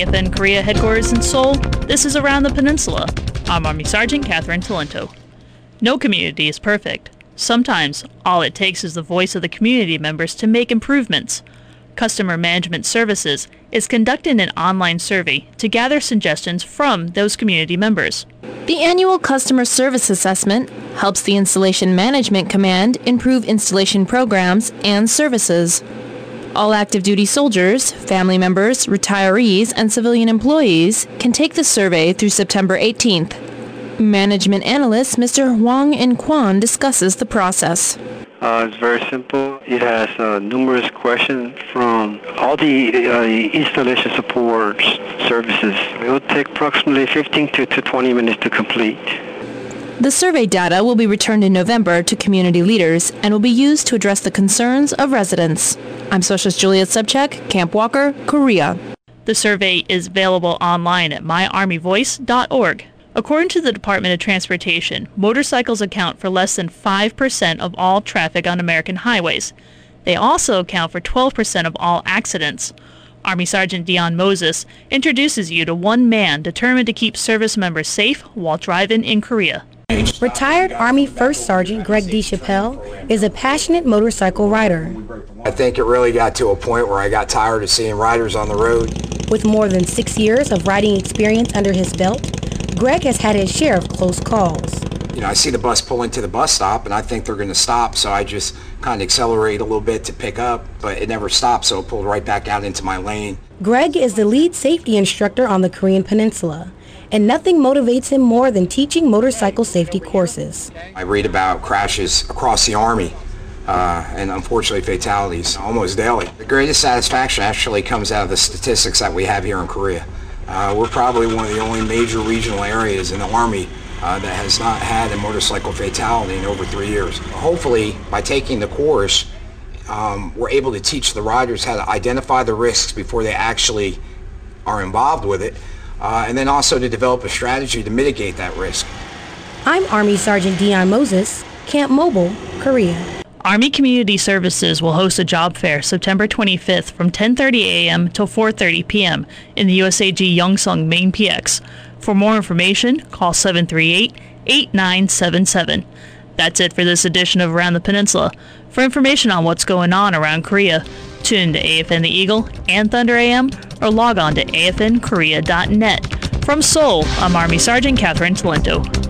AFN Korea headquarters in Seoul, this is Around the Peninsula. I'm Army Sergeant Catherine Talento. No community is perfect. Sometimes, all it takes is the voice of the community members to make improvements. Customer Management Services is conducting an online survey to gather suggestions from those community members. The annual Customer Service Assessment helps the Installation Management Command improve installation programs and services. All active duty soldiers, family members, retirees, and civilian employees can take the survey through September 18th. Management analyst Mr. Hwang In Kwan discusses the process. Uh, it's very simple. It has uh, numerous questions from all the uh, installation support services. It will take approximately 15 to, to 20 minutes to complete. The survey data will be returned in November to community leaders and will be used to address the concerns of residents. I'm Specialist Juliet Subcheck, Camp Walker, Korea. The survey is available online at myarmyvoice.org. According to the Department of Transportation, motorcycles account for less than 5% of all traffic on American highways. They also account for 12% of all accidents. Army Sergeant Dion Moses introduces you to one man determined to keep service members safe while driving in Korea. Retired Army First Sergeant Greg DeChapelle is a passionate motorcycle rider. I think it really got to a point where I got tired of seeing riders on the road. With more than six years of riding experience under his belt, Greg has had his share of close calls. You know, I see the bus pull into the bus stop and I think they're going to stop, so I just kind of accelerate a little bit to pick up, but it never stopped, so it pulled right back out into my lane. Greg is the lead safety instructor on the Korean Peninsula, and nothing motivates him more than teaching motorcycle safety courses. I read about crashes across the Army. Uh, and unfortunately fatalities almost daily. The greatest satisfaction actually comes out of the statistics that we have here in Korea. Uh, we're probably one of the only major regional areas in the Army uh, that has not had a motorcycle fatality in over three years. Hopefully, by taking the course, um, we're able to teach the riders how to identify the risks before they actually are involved with it, uh, and then also to develop a strategy to mitigate that risk. I'm Army Sergeant Dion Moses, Camp Mobile, Korea. Army Community Services will host a job fair September 25th from 10:30 a.m. till 4:30 p.m. in the USAG Yongsan Main PX. For more information, call 738-8977. That's it for this edition of Around the Peninsula. For information on what's going on around Korea, tune to AFN The Eagle and Thunder AM or log on to afnkorea.net. From Seoul, I'm Army Sergeant Catherine Talento.